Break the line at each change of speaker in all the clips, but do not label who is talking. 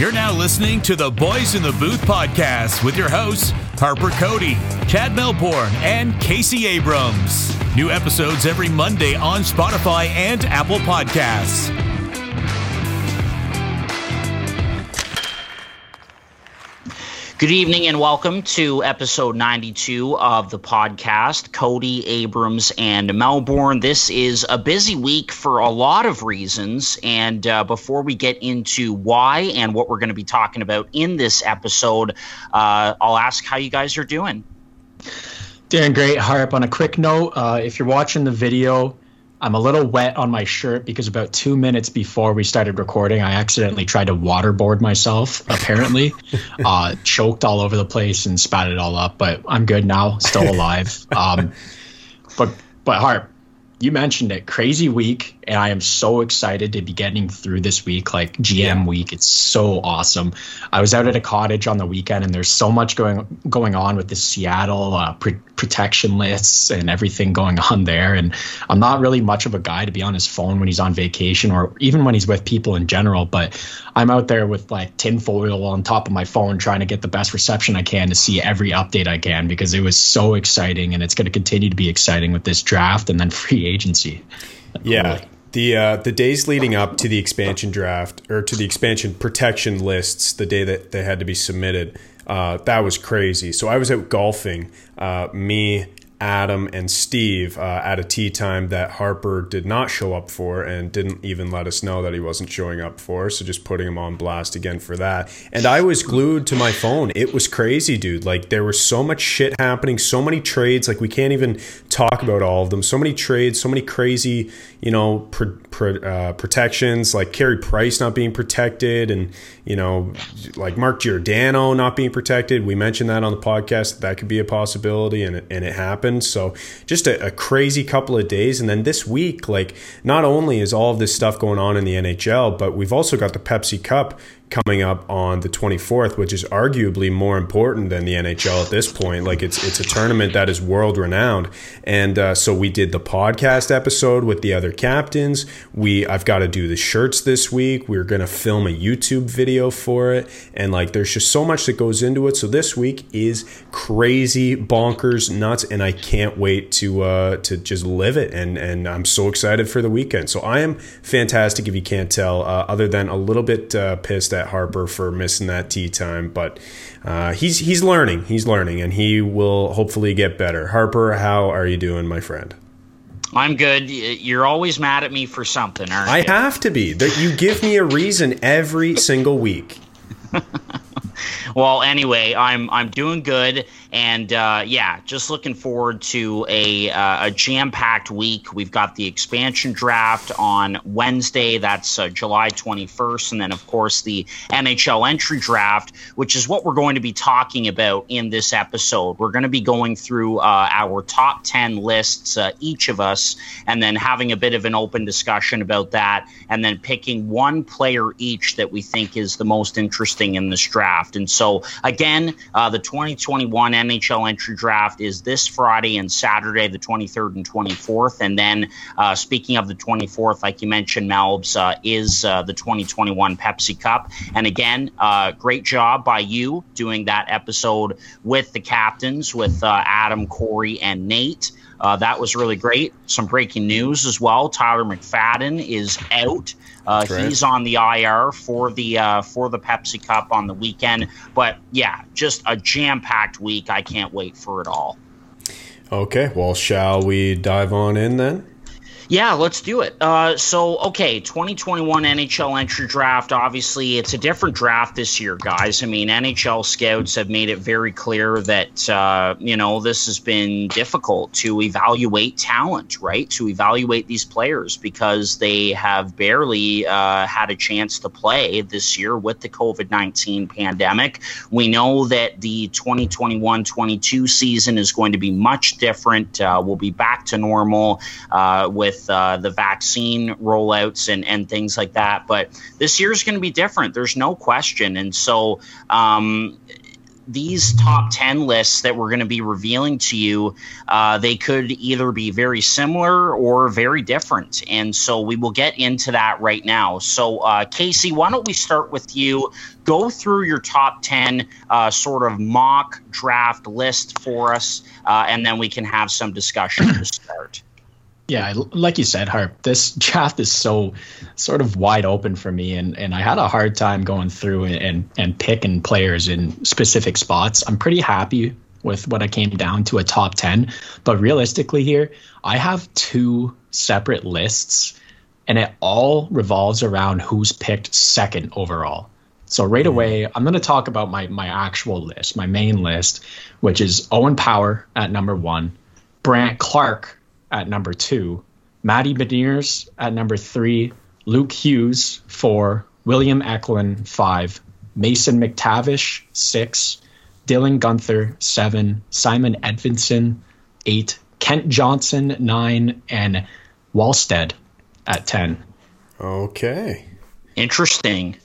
You're now listening to the Boys in the Booth podcast with your hosts, Harper Cody, Chad Melbourne, and Casey Abrams. New episodes every Monday on Spotify and Apple Podcasts.
Good evening and welcome to episode 92 of the podcast. Cody, Abrams, and Melbourne. This is a busy week for a lot of reasons. And uh, before we get into why and what we're going to be talking about in this episode, uh, I'll ask how you guys are doing.
Doing great, Harp. On a quick note, uh, if you're watching the video, I'm a little wet on my shirt because about two minutes before we started recording, I accidentally tried to waterboard myself, apparently. uh, choked all over the place and spat it all up, but I'm good now, still alive. Um, but, but Harp, you mentioned it, crazy week and I am so excited to be getting through this week, like GM yeah. week. It's so awesome. I was out at a cottage on the weekend, and there's so much going going on with the Seattle uh, protection lists and everything going on there. And I'm not really much of a guy to be on his phone when he's on vacation or even when he's with people in general. But I'm out there with like tinfoil on top of my phone, trying to get the best reception I can to see every update I can because it was so exciting, and it's going to continue to be exciting with this draft and then free agency.
Yeah, the uh, the days leading up to the expansion draft or to the expansion protection lists, the day that they had to be submitted, uh, that was crazy. So I was out golfing. Uh, me, Adam and Steve uh, at a tee time that Harper did not show up for and didn't even let us know that he wasn't showing up for. So just putting him on blast again for that. And I was glued to my phone. It was crazy, dude. Like there was so much shit happening, so many trades. Like we can't even talk about all of them. So many trades, so many crazy, you know, uh, protections. Like Carey Price not being protected, and you know, like Mark Giordano not being protected. We mentioned that on the podcast. That could be a possibility, and it, and it happened So just a, a, crazy couple of days. And then this week, like not only is all of this stuff going on in the NHL, but we've also got the Pepsi Cup coming up on the 24th, which is arguably more important than the NHL at this point. Like it's it's a tournament that is world renowned, and uh, so we did the podcast episode with the other captains. We I've got to do the shirts this week. We're gonna film a YouTube video for it, and like there's just so much that goes into it. So this week is crazy, bonkers, nuts, and I can't wait to uh, to just live it. And and I'm so excited for the weekend. So I am fantastic. If you can't tell, uh, other than a little bit uh, pissed Harper for missing that tee time, but uh, he's he's learning. He's learning, and he will hopefully get better. Harper, how are you doing, my friend?
I'm good. You're always mad at me for something, aren't
I
you?
have to be. You give me a reason every single week.
well, anyway, I'm I'm doing good. And uh, yeah, just looking forward to a, uh, a jam packed week. We've got the expansion draft on Wednesday. That's uh, July 21st. And then, of course, the NHL entry draft, which is what we're going to be talking about in this episode. We're going to be going through uh, our top 10 lists, uh, each of us, and then having a bit of an open discussion about that, and then picking one player each that we think is the most interesting in this draft. And so, again, uh, the 2021 NHL entry draft is this Friday and Saturday, the 23rd and 24th. And then, uh, speaking of the 24th, like you mentioned, Melbs, uh, is uh, the 2021 Pepsi Cup. And again, uh, great job by you doing that episode with the captains, with uh, Adam, Corey, and Nate. Uh, that was really great. Some breaking news as well. Tyler McFadden is out. Uh, right. He's on the IR for the uh, for the Pepsi Cup on the weekend. But yeah, just a jam packed week. I can't wait for it all.
Okay, well, shall we dive on in then?
Yeah, let's do it. Uh, so, okay, 2021 NHL entry draft. Obviously, it's a different draft this year, guys. I mean, NHL scouts have made it very clear that, uh, you know, this has been difficult to evaluate talent, right? To evaluate these players because they have barely uh, had a chance to play this year with the COVID 19 pandemic. We know that the 2021 22 season is going to be much different. Uh, we'll be back to normal uh, with with uh, the vaccine rollouts and, and things like that. But this year is going to be different. There's no question. And so, um, these top 10 lists that we're going to be revealing to you, uh, they could either be very similar or very different. And so we will get into that right now. So, uh, Casey, why don't we start with you? Go through your top 10 uh, sort of mock draft list for us, uh, and then we can have some discussion to start.
Yeah, like you said, Harp, this draft is so sort of wide open for me, and, and I had a hard time going through and, and picking players in specific spots. I'm pretty happy with what I came down to a top 10, but realistically, here, I have two separate lists, and it all revolves around who's picked second overall. So right mm-hmm. away, I'm going to talk about my my actual list, my main list, which is Owen Power at number one, Brandt Clarke at number two, Matty Beniers at number three, Luke Hughes four, William Eklund five, Mason McTavish six, Dylan Guenther seven, Simon Edvinsson eight, Kent Johnson nine, and Wallstedt at ten.
Okay.
Interesting.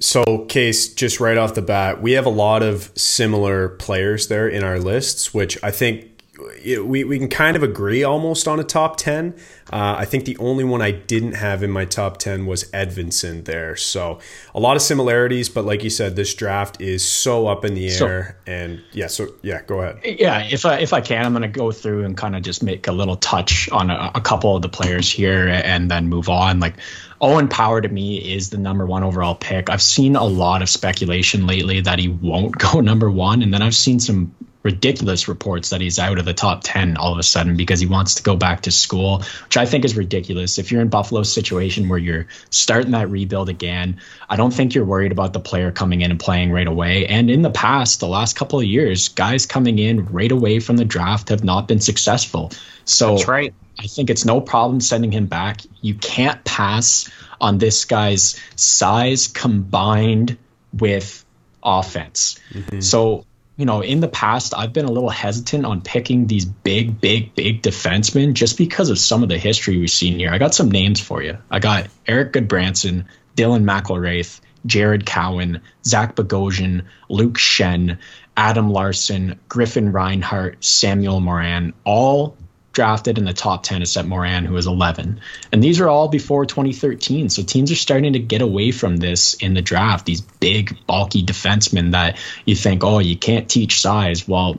So, case just right off the bat, we have a lot of similar players there in our lists, which I think we, we can kind of agree almost on a top 10. Uh, I think the only one I didn't have in my top 10 was Edvinsson there. So a lot of similarities, but like you said, this draft is so up in the air. So, and yeah, so yeah, go ahead.
Yeah, if I, if I can, I'm going to go through and kind of just make a little touch on a, a couple of the players here and then move on. Like Owen Power to me is the number one overall pick. I've seen a lot of speculation lately that he won't go number one. And then I've seen some ridiculous reports that he's out of the top 10 all of a sudden because he wants to go back to school, which I think is ridiculous. If you're in Buffalo's situation where you're starting that rebuild again, I don't think you're worried about the player coming in and playing right away. And in the past, the last couple of years, guys coming in right away from the draft have not been successful. So
That's right.
I think it's no problem sending him back. You can't pass on this guy's size combined with offense. Mm-hmm. So you know, in the past, I've been a little hesitant on picking these big, big, big defensemen just because of some of the history we've seen here. I got some names for you. I got Erik Gudbranson, Dylan McIlwraith, Jared Cowen, Zach Bogosian, Luke Schenn, Adam Larsson, Griffin Reinhart, Samuel Morin, all drafted in the top 10 except Morin, who was 11. And these are all before 2013. So teams are starting to get away from this in the draft, these big, bulky defensemen that you think, oh, you can't teach size. Well,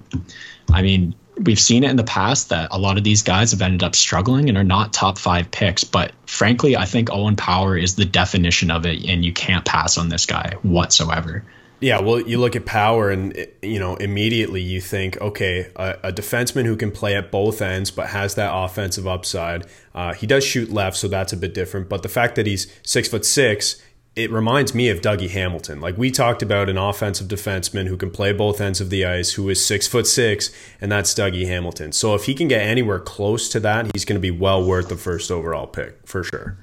I mean, we've seen it in the past that a lot of these guys have ended up struggling and are not top five picks. But frankly, I think Owen Power is the definition of it, and you can't pass on this guy whatsoever.
Yeah, well, you look at power, and you know immediately you think, okay, a, a defenseman who can play at both ends but has that offensive upside. Uh, he does shoot left, so that's a bit different. But the fact that he's six foot six, it reminds me of Dougie Hamilton. Like we talked about an offensive defenseman who can play both ends of the ice, who is six foot six, and that's Dougie Hamilton. So if he can get anywhere close to that, he's going to be well worth the first overall pick for sure.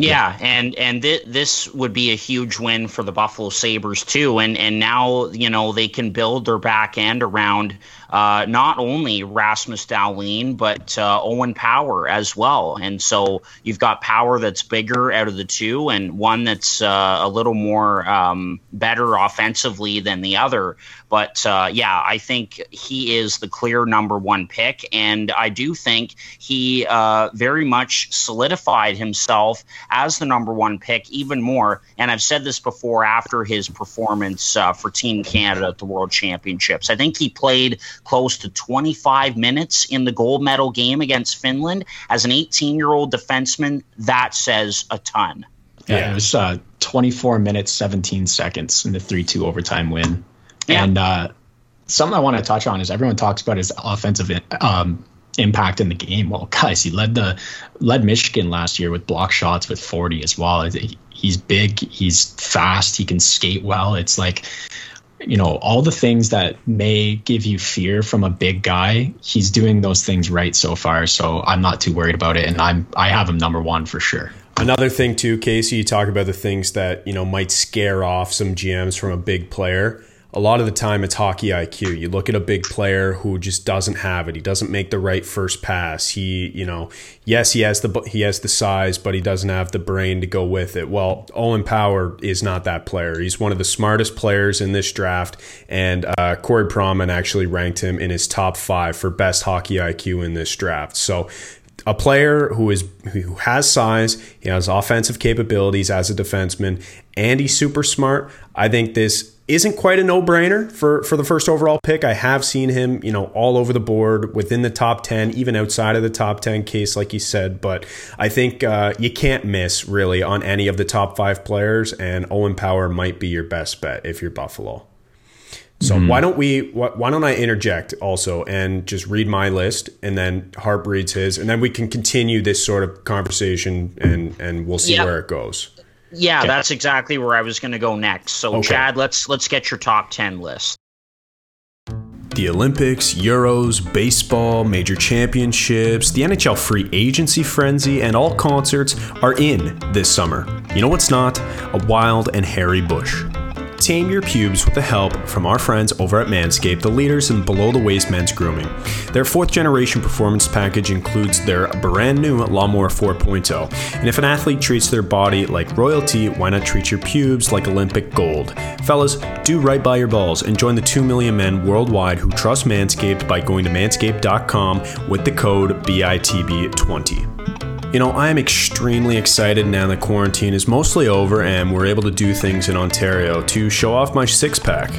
Yeah, and and th- this would be a huge win for the Buffalo Sabres too, and and now you know they can build their back end around uh, not only Rasmus Dahlin, but uh, Owen Power as well. And so you've got Power that's bigger out of the two, and one that's uh, a little more um, better offensively than the other. But uh, yeah, I think he is the clear number one pick. And I do think he uh, very much solidified himself as the number one pick even more. And I've said this before after his performance uh, for Team Canada at the World Championships. I think he played close to 25 minutes in the gold medal game against Finland as an 18 year old defenseman. That says a ton.
Yeah, yeah. it was uh, 24 minutes, 17 seconds in the 3 2 overtime win. Yeah. And uh, something I want to touch on is everyone talks about his offensive um, impact in the game. Well, guys, he led the led Michigan last year with block shots with 40 as well. He's big, he's fast, he can skate well. It's like you know all the things that may give you fear from a big guy he's doing those things right so far so i'm not too worried about it and i'm i have him number one for sure.
Another thing too casey you talk about the things that you know might scare off some gms from a big player
a lot of the time it's hockey IQ. You look at a big player who just doesn't have it. He doesn't make the right first pass. He, you know, yes, he has the he has the size, but he doesn't have the brain to go with it. Well, Owen Power is not that player. He's one of the smartest players in this draft, and uh, Corey Pronman actually ranked him in his top five for best hockey IQ in this draft. So a player who is who has size, he has offensive capabilities as a defenseman, and he's super smart. I think this isn't quite a no-brainer for for the first overall pick. I have seen him, you know, all over the board within the top 10, even outside of the top 10 case like you said, but I think uh, you can't miss really on any of the top 5 players and Owen Power might be your best bet if you're Buffalo. So mm-hmm. why don't we why don't I interject also and just read my list and then Harp reads his and then we can continue this sort of conversation and and we'll see yep. where it goes.
Yeah, okay. that's exactly where I was going to go next. So, okay. Chad, let's let's get your top ten list.
The Olympics, Euros, baseball, major championships, the NHL free agency frenzy, and all concerts are in this summer. You know what's not? A wild and hairy bush. Tame your pubes with the help from our friends over at Manscaped, the leaders in below the waist men's grooming. Their fourth generation performance package includes their brand new Lawnmower 4.0. And if an athlete treats their body like royalty, why not treat your pubes like Olympic gold? Fellas, do right by your balls and join the 2 million men worldwide who trust Manscaped by going to manscaped.com with the code BITB20. You know, I am extremely excited now that quarantine is mostly over and we're able to do things in Ontario to show off my six pack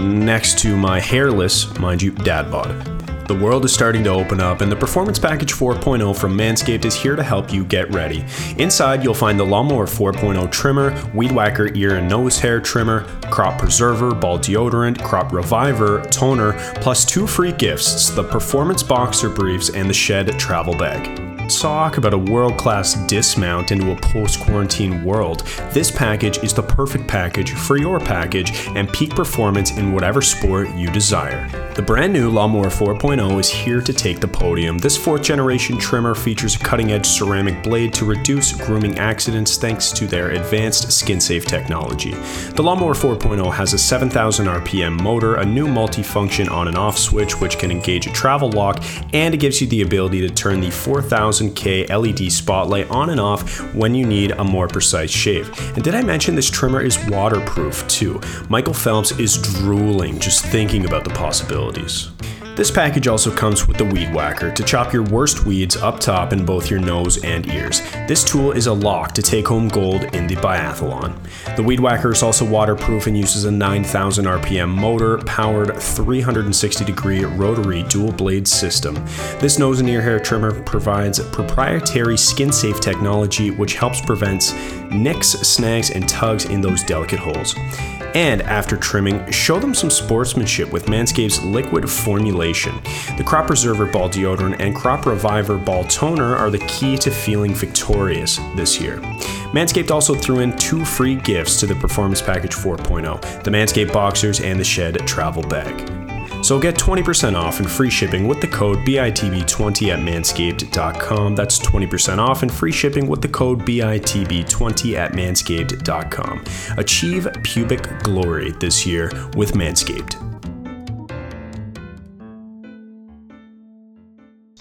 next to my hairless, mind you, dad bod. The world is starting to open up, and the Performance Package 4.0 from Manscaped is here to help you get ready. Inside, you'll find the Lawnmower 4.0 trimmer, Weed Whacker ear and nose hair trimmer, crop preserver, ball deodorant, crop reviver, toner, plus two free gifts the Performance Boxer Briefs and the Shed Travel Bag talk about a world class dismount into a post quarantine world, this package is the perfect package for your package and peak performance in whatever sport you desire. The brand new Lawnmower 4.0 is here to take the podium. This fourth generation trimmer features a cutting edge ceramic blade to reduce grooming accidents thanks to their advanced skin safe technology. The Lawnmower 4.0 has a 7000 RPM motor, a new multifunction on and off switch which can engage a travel lock, and it gives you the ability to turn the 4000 1000K LED spotlight on and off when you need a more precise shave. And did I mention this trimmer is waterproof too? Michael Phelps is drooling just thinking about the possibilities. This package also comes with the Weed Whacker to chop your worst weeds up top in both your nose and ears. This tool is a lock to take home gold in the biathlon. The Weed Whacker is also waterproof and uses a 9000 RPM motor powered 360 degree rotary dual blade system. This nose and ear hair trimmer provides proprietary skin safe technology which helps prevent nicks, snags, and tugs in those delicate holes. And after trimming, show them some sportsmanship with Manscaped's liquid formulation. The Crop Preserver Ball Deodorant and Crop Reviver Ball Toner are the key to feeling victorious this year. Manscaped also threw in two free gifts to the Performance Package 4.0 the Manscaped Boxers and the Shed Travel Bag. So get 20% off and free shipping with the code BITB20 at manscaped.com. That's 20% off and free shipping with the code BITB20 at manscaped.com. Achieve pubic glory this year with Manscaped.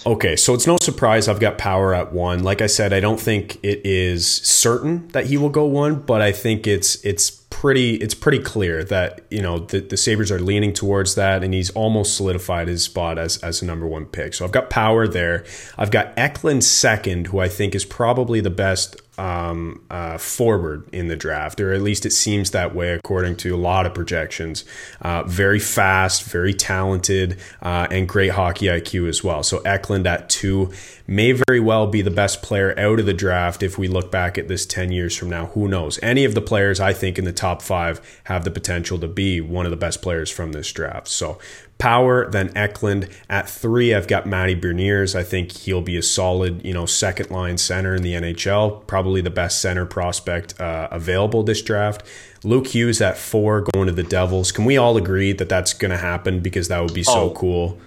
Okay, so it's no surprise I've got power at one. Like I said, I don't think it is certain that he will go one, but I think it's it's pretty it's pretty clear that you know the, the Sabres are leaning towards that, and he's almost solidified his spot as as a number one pick. So I've got Power there. I've got Eklund second, who I think is probably the best um, uh, forward in the draft, or at least it seems that way according to a lot of projections. Uh, very fast, very talented, uh, and great hockey IQ as well. So Eklund at two may very well be the best player out of the draft if we look back at this 10 years from now. Who knows? Any of the players I think in the top five have the potential to be one of the best players from this draft. So Power, then Eklund. At three, I've got Matty Beniers. I think he'll be a solid, you know, second line center in the NHL. Probably the best center prospect uh, available this draft. Luke Hughes at four, going to the Devils. Can we all agree that that's going to happen because that would be so oh, cool?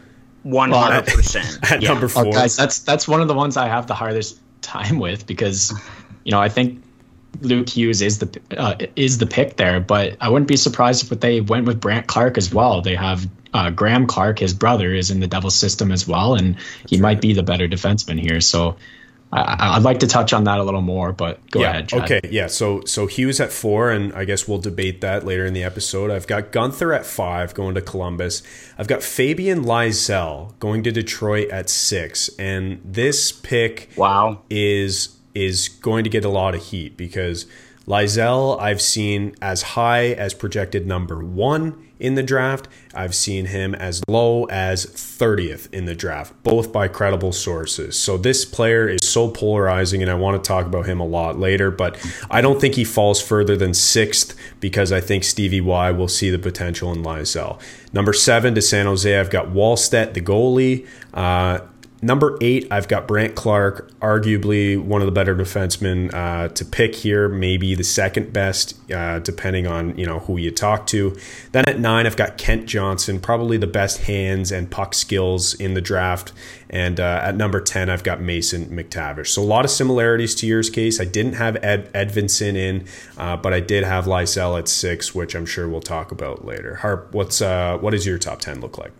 One hundred percent.
At yeah. number four,
oh, guys, that's that's one of the ones I have the hardest time with because, you know, I think Luke Hughes is the uh, is the pick there, but I wouldn't be surprised if they went with Brandt Clarke as well. They have uh, Graeme Clarke, his brother, is in the Devils system as well, and he might be the better defenseman here. So I, would like to touch on that a little more, but go
yeah,
ahead. Chad.
Okay, yeah. So so Hughes at four, and I guess we'll debate that later in the episode. I've got Guenther at five, going to Columbus. I've got Fabian Lysell going to Detroit at six, and this pick,
wow,
is is going to get a lot of heat because Lysell I've seen as high as projected number one in the draft. I've seen him as low as 30th in the draft, both by credible sources. So this player is so polarizing, and I want to talk about him a lot later, but I don't think he falls further than sixth because I think Stevie Y will see the potential in Lysell. Number seven to San Jose, I've got Wallstedt, the goalie. Uh, Number eight, I've got Brandt Clarke, arguably one of the better defensemen uh, to pick here, maybe the second best, uh, depending on you know who you talk to. Then at nine, I've got Kent Johnson, probably the best hands and puck skills in the draft. And uh, at number ten, I've got Mason McTavish. So a lot of similarities to yours case. I didn't have Ed Edvinsson in, uh, but I did have Lysell at six, which I'm sure we'll talk about later. Harp, what's uh, what does your top ten look like?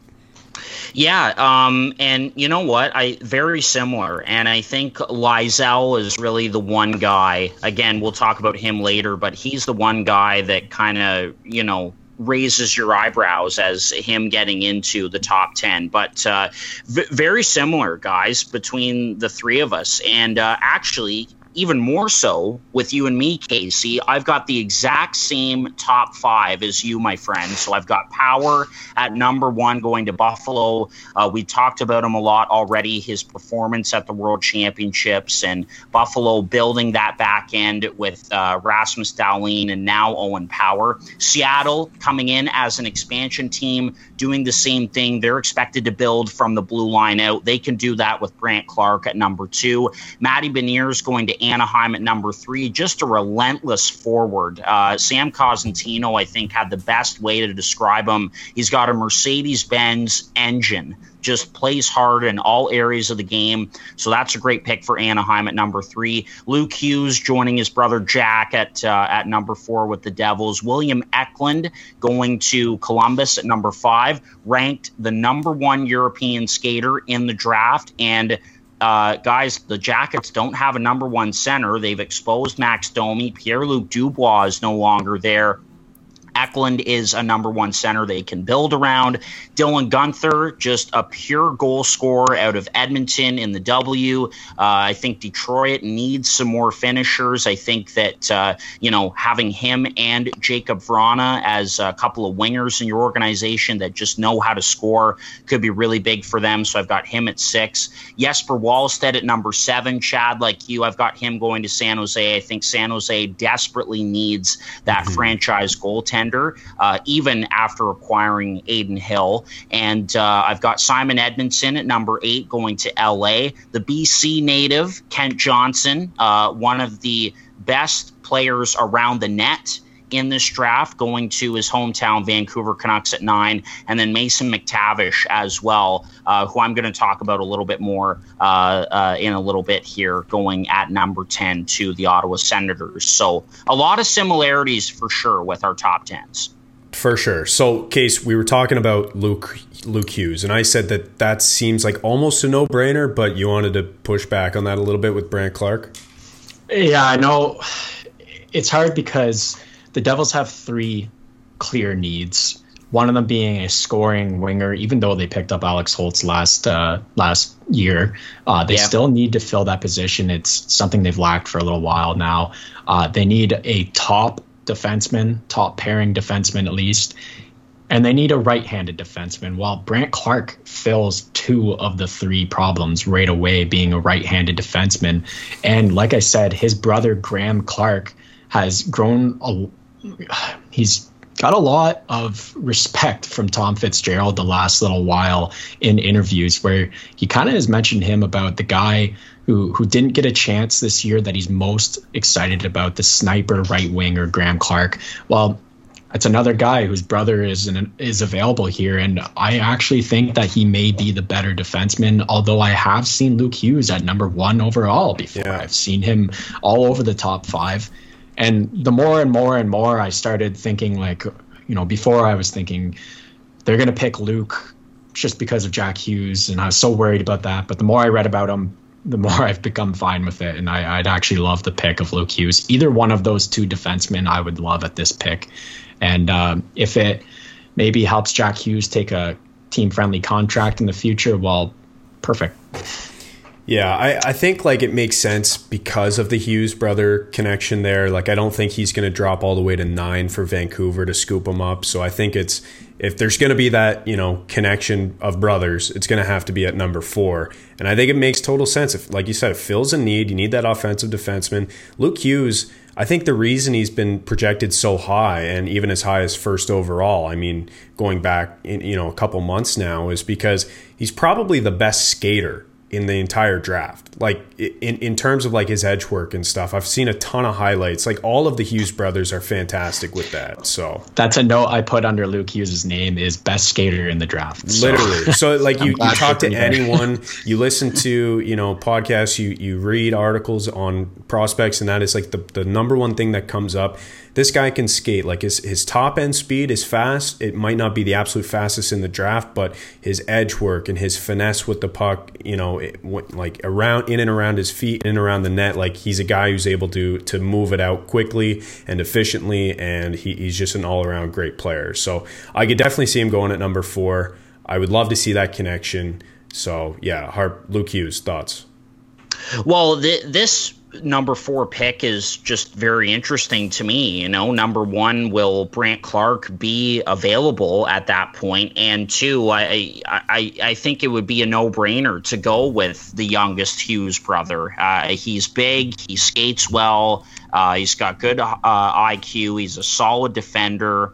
Yeah, um, and you know what? I very similar, and I think Lysell is really the one guy. Again, we'll talk about him later, but he's the one guy that kind of you know raises your eyebrows as him getting into the top 10 but uh, v- very similar guys between the three of us and uh, actually even more so with you and me, Casey. I've got the exact same top five as you, my friend. So I've got Power at number one going to Buffalo. Uh, we talked about him a lot already, his performance at the World Championships and Buffalo building that back end with uh, Rasmus Dahlin and now Owen Power. Seattle coming in as an expansion team, doing the same thing. They're expected to build from the blue line out. They can do that with Brandt Clarke at number two. Matty Beniers going to Anaheim at number three. Just a relentless forward. Uh, Sam Cosentino, I think, had the best way to describe him. He's got a Mercedes Benz engine, just plays hard in all areas of the game. So that's a great pick for Anaheim at number three. Luke Hughes joining his brother Jack at uh, at number four with the Devils. William Eklund going to Columbus at number five, ranked the number one European skater in the draft and uh, guys, the Jackets don't have a number one center. They've exposed Max Domi. Pierre Luc Dubois is no longer there. Eklund is a number one center they can build around. Dylan Guenther, just a pure goal scorer out of Edmonton in the W. Uh, I think Detroit needs some more finishers. I think that, uh, you know, having him and Jakub Vrana as a couple of wingers in your organization that just know how to score could be really big for them. So I've got him at six. Jesper Wallstedt at number seven. Chad, like you, I've got him going to San Jose. I think San Jose desperately needs that mm-hmm. franchise goaltender uh, even after acquiring Adin Hill. And uh, I've got Simon Edvinsson at number eight going to LA. The BC native, Kent Johnson, uh, one of the best players around the net in this draft, going to his hometown Vancouver Canucks at nine, and then Mason McTavish as well, uh, who I'm going to talk about a little bit more uh, uh, in a little bit here, going at number 10 to the Ottawa Senators. So a lot of similarities for sure with our top tens.
For sure. So, Case, we were talking about Luke Luke Hughes, and I said that that seems like almost a no brainer, but you wanted to push back on that a little bit with Brandt Clarke.
Yeah, I know. It's hard because the Devils have three clear needs. One of them being a scoring winger, even though they picked up Alex Holtz last uh, last year, uh, they yeah. still need to fill that position. It's something they've lacked for a little while now. Uh, they need a top defenseman, top pairing defenseman at least, and they need a right-handed defenseman. While Brandt Clarke fills two of the three problems right away, being a right-handed defenseman, and like I said, his brother Graeme Clarke has grown a he's got a lot of respect from Tom Fitzgerald the last little while in interviews where he kind of has mentioned him about the guy who who didn't get a chance this year that he's most excited about the sniper right winger Graeme Clarke. Well, it's another guy whose brother is an, is available here, and I actually think that he may be the better defenseman. Although I have seen Luke Hughes at number one overall before, yeah. I've seen him all over the top five And the more and more and more I started thinking, like, you know, before I was thinking they're going to pick Luke just because of Jack Hughes, and I was so worried about that. But the more I read about him, the more I've become fine with it, and I, would actually love the pick of Luke Hughes. Either one of those two defensemen, I would love at this pick. And um, if it maybe helps Jack Hughes take a team-friendly contract in the future, well, perfect.
Yeah, I, I think like it makes sense because of the Hughes brother connection there. Like I don't think he's going to drop all the way to nine for Vancouver to scoop him up. So I think it's if there's going to be that you know connection of brothers, it's going to have to be at number four. And I think it makes total sense. If like you said, it fills a need. You need that offensive defenseman. Luke Hughes. I think the reason he's been projected so high and even as high as first overall, I mean, going back in, you know a couple months now, is because he's probably the best skater in the entire draft. Like in, in terms of like his edge work and stuff, I've seen a ton of highlights. Like all of the Hughes brothers are fantastic with that. So
that's a note I put under Luke Hughes's name is best skater in the draft.
So. Literally. So like you, you talk to anyone, you listen to, you know, podcasts, you, you read articles on prospects and that is like the, the number one thing that comes up this guy can skate. Like his his top end speed is fast. It might not be the absolute fastest in the draft, but his edge work and his finesse with the puck, you know, it, like around in and around his feet, in and around the net. Like he's a guy who's able to to move it out quickly and efficiently, and he, he's just an all around great player. So I could definitely see him going at number four. I would love to see that connection. So yeah, Harp, Luke Hughes, thoughts.
Well, th- this number four pick is just very interesting to me. You know, number one, will Brandt Clarke be available at that point? And two, I I, I think it would be a no brainer to go with the youngest Hughes brother. Uh, he's big, he skates well, uh, he's got good uh, IQ, he's a solid defender.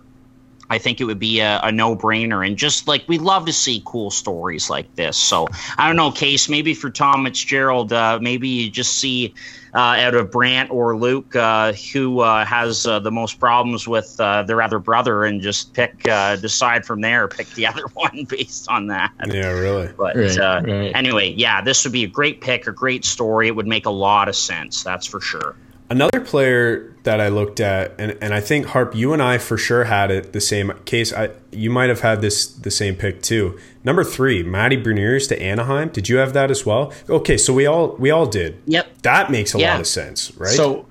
I think it would be a, a no brainer. And just like we love to see cool stories like this. So I don't know, Case, maybe for Tom Fitzgerald, uh, maybe you just see uh, out of Brandt or Luke uh, who uh, has uh, the most problems with uh, their other brother and just pick, decide from there, pick the other one based on that.
Yeah, really.
But right, right. anyway, yeah, this would be a great pick, a great story. It would make a lot of sense. That's for sure.
Another player that I looked at, and, and I think Harp, you and I for sure had it the same case. I you might have had this the same pick too. Number three, Matty Beniers to Anaheim. Did you have that as well? Okay, so we all we all did.
Yep,
that makes a yeah. lot of sense, right?
So,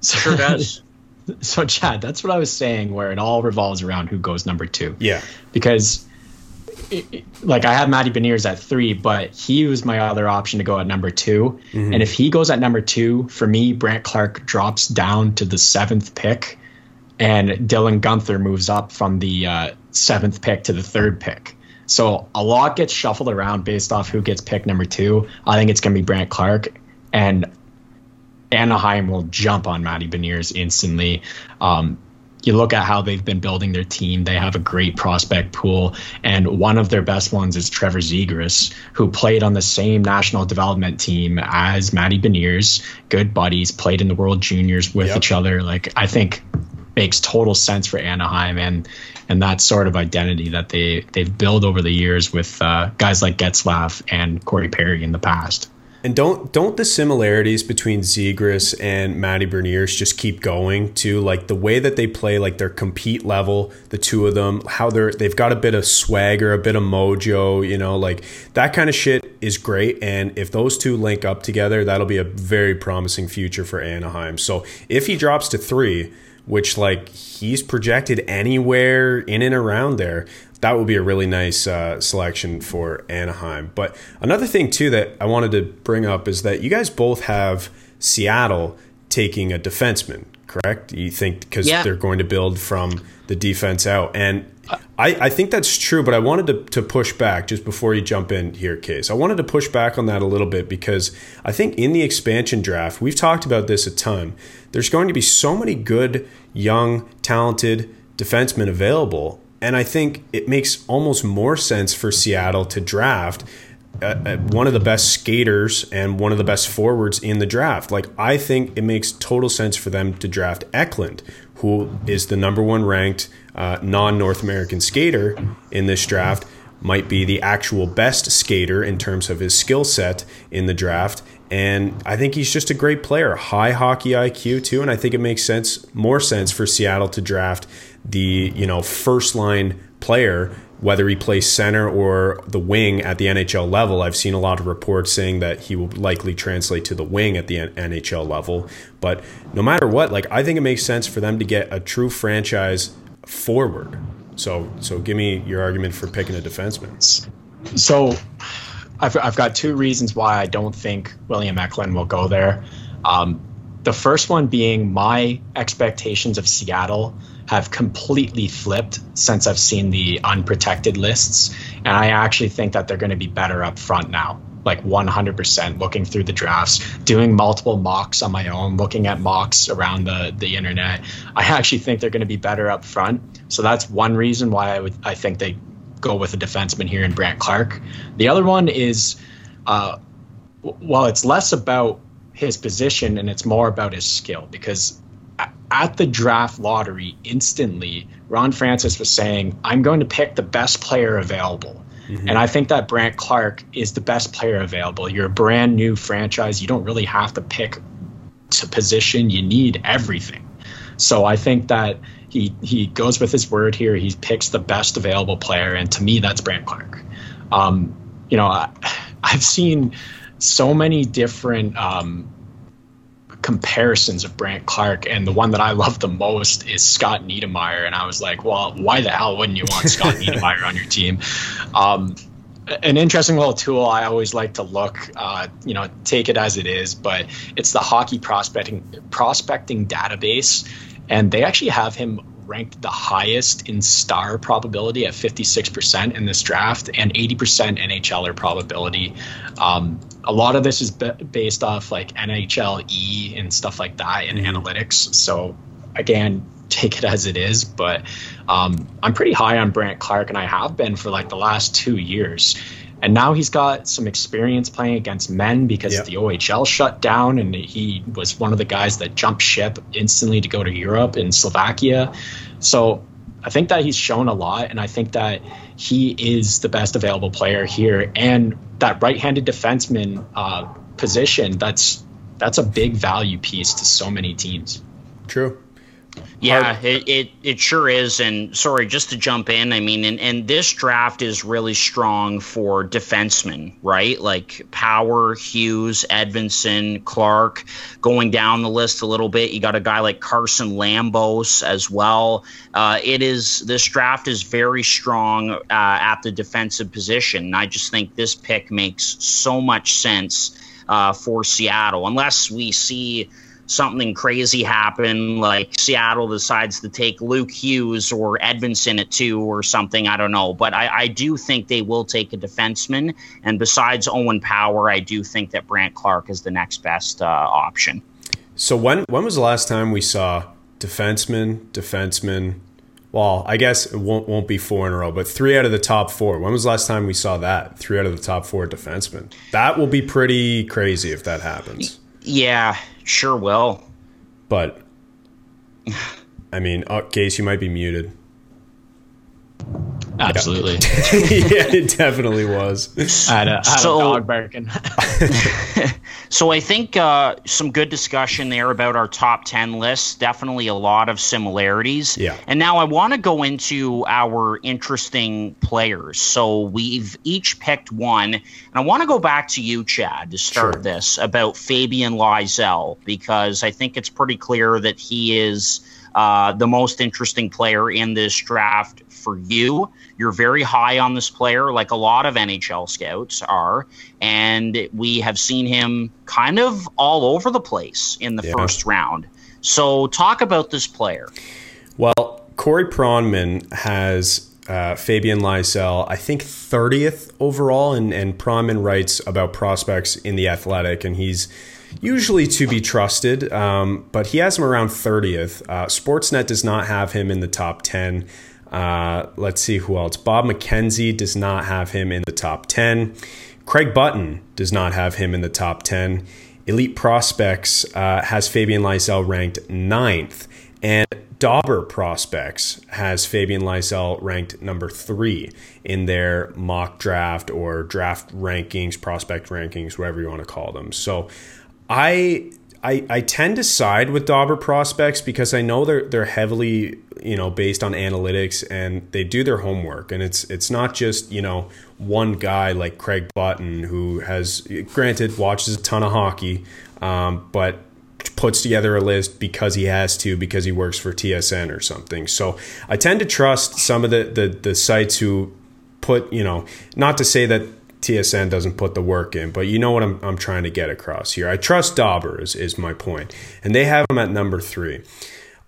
so sure does.
so Chad, that's what I was saying, where it all revolves around who goes number two.
Yeah,
because like I have Matty Beniers at three, but he was my other option to go at number 2 mm-hmm. And if he goes at number two, for me, Brandt Clarke drops down to the seventh pick, and Dylan Guenther moves up from the uh, seventh pick to the third pick. So a lot gets shuffled around based off who gets picked number two. I think it's going to be Brandt Clarke, and Anaheim will jump on Matty Beniers instantly. Um, you look at how they've been building their team. They have a great prospect pool, and one of their best ones is Trevor Zegras, who played on the same national development team as Matty Beniers. Good buddies, played in the World Juniors with yep. each other. Like I think makes total sense for Anaheim and and that sort of identity that they they've built over the years with uh, guys like Getzlaf and Corey Perry in the past.
And don't don't the similarities between Zegras and Matty Beniers just keep going too? Like the way that they play, like their compete level, the two of them, how they're they've got a bit of swagger, a bit of mojo, you know, like that kind of shit is great. And if those two link up together, that'll be a very promising future for Anaheim. So if he drops to three, which like he's projected anywhere in and around there, that would be a really nice uh, selection for Anaheim. But another thing too that I wanted to bring up is that you guys both have Seattle taking a defenseman, correct? You think because yeah. they're going to build from the defense out, and I, I think that's true. But I wanted to, to push back just before you jump in here, Case. I wanted to push back on that a little bit because I think in the expansion draft, we've talked about this a ton. There's going to be so many good, young, talented defensemen available and I think it makes almost more sense for Seattle to draft uh, uh, one of the best skaters and one of the best forwards in the draft. Like, I think it makes total sense for them to draft Eklund, who is the number one ranked uh, non North American skater in this draft, might be the actual best skater in terms of his skill set in the draft. And I think he's just a great player, high hockey IQ too. And I think it makes sense, more sense for Seattle to draft the you know first line player whether he plays center or the wing at the NHL level. I've seen a lot of reports saying that he will likely translate to the wing at the NHL level. But no matter what, like I think it makes sense for them to get a true franchise forward. So, so give me your argument for picking a defenseman.
So, I've I've got two reasons why I don't think William Eklund will go there. Um, the first one being my expectations of Seattle have completely flipped since I've seen the unprotected lists. And I actually think that they're going to be better up front now, like 100% looking through the drafts, doing multiple mocks on my own, looking at mocks around the, the internet. I actually think they're going to be better up front. So that's one reason why I would I think they go with a defenseman here in Brandt Clarke. The other one is, uh, while it's less about his position and it's more about his skill because at the draft lottery instantly ron francis was saying i'm going to pick the best player available. Mm-hmm. and i think that brandt Clarke is the best player available. You're a brand new franchise. You don't really have to pick to position. You need everything. So i think that he he goes with his word here. He picks the best available player. And to me that's brandt Clarke. um, you know I, i've seen so many different um, comparisons of Brandt Clarke, and the one that I love the most is Scott Niedermayer. And I was like, well, why the hell wouldn't you want Scott Niedermayer on your team? Um, an interesting little tool I always like to look, uh, you know, take it as it is, but it's the hockey prospecting prospecting database, and they actually have him ranked the highest in star probability at 56% in this draft and 80% NHLer probability. Um, a lot of this is based off like NHL E and stuff like that in analytics. So again, take it as it is. But um, I'm pretty high on Brandt Clarke, and I have been for like the last two years. And now he's got some experience playing against men because yep. the OHL shut down, and he was one of the guys that jumped ship instantly to go to Europe and Slovakia. So I think that he's shown a lot, and I think that he is the best available player here. And that right-handed defenseman uh, position, that's that's a big value piece to so many teams.
True.
Yeah, it, it, it sure is. And sorry, just to jump in, I mean, and, and this draft is really strong for defensemen, right? Like Power, Hughes, Edvinsson, Clarke. going down the list a little bit. You got a guy like Carson Lambos as well. Uh, it is this draft is very strong uh, at the defensive position. I just think this pick makes so much sense uh, for Seattle, unless we see something crazy happen, like Seattle decides to take Luke Hughes or Edvinsson at two or something. I don't know. But I, I do think they will take a defenseman. And besides Owen Power, I do think that Brandt Clarke is the next best uh, option.
So when when was the last time we saw defenseman, defenseman? Well, I guess it won't won't be four in a row, but three out of the top four. When was the last time we saw that? Three out of the top four defensemen. That will be pretty crazy if that happens.
Yeah, Sure will.
But I mean, uh, Case, you might be muted.
Absolutely.
Yeah, it definitely was.
I had a, I had so, a dog barking.
so I think uh, some good discussion there about our top 10 lists. Definitely a lot of similarities.
Yeah.
And now I want to go into our interesting players. So we've each picked one. And I want to go back to you, Chad, to start sure. this about Fabian Lysell, because I think it's pretty clear that he is – uh, the most interesting player in this draft for you. You're very high on this player, like a lot of NHL scouts are. And we have seen him kind of all over the place in the yeah. first round. So, talk about this player.
Well, Corey Pronman has uh, Fabian Lysell, I think 30th overall, and, and Pronman writes about prospects in The Athletic, and he's usually to be trusted, um, but he has him around 30th. Uh, Sportsnet does not have him in the top 10. Uh, let's see who else. Bob McKenzie does not have him in the top 10. Craig Button does not have him in the top 10. Elite Prospects uh, has Fabian Lysell ranked ninth. And Dobber Prospects has Fabian Lysell ranked number three in their mock draft or draft rankings, prospect rankings, whatever you want to call them. So I I, I tend to side with Dobber prospects because I know they're they're heavily you know based on analytics and they do their homework and it's it's not just you know one guy like Craig Button who has granted watches a ton of hockey um, but puts together a list because he has to because he works for TSN or something. So I tend to trust some of the the, the sites who put you know not to say that TSN doesn't put the work in, but you know what I'm, I'm trying to get across here. I trust Dobber is, is my point, and they have him at number three.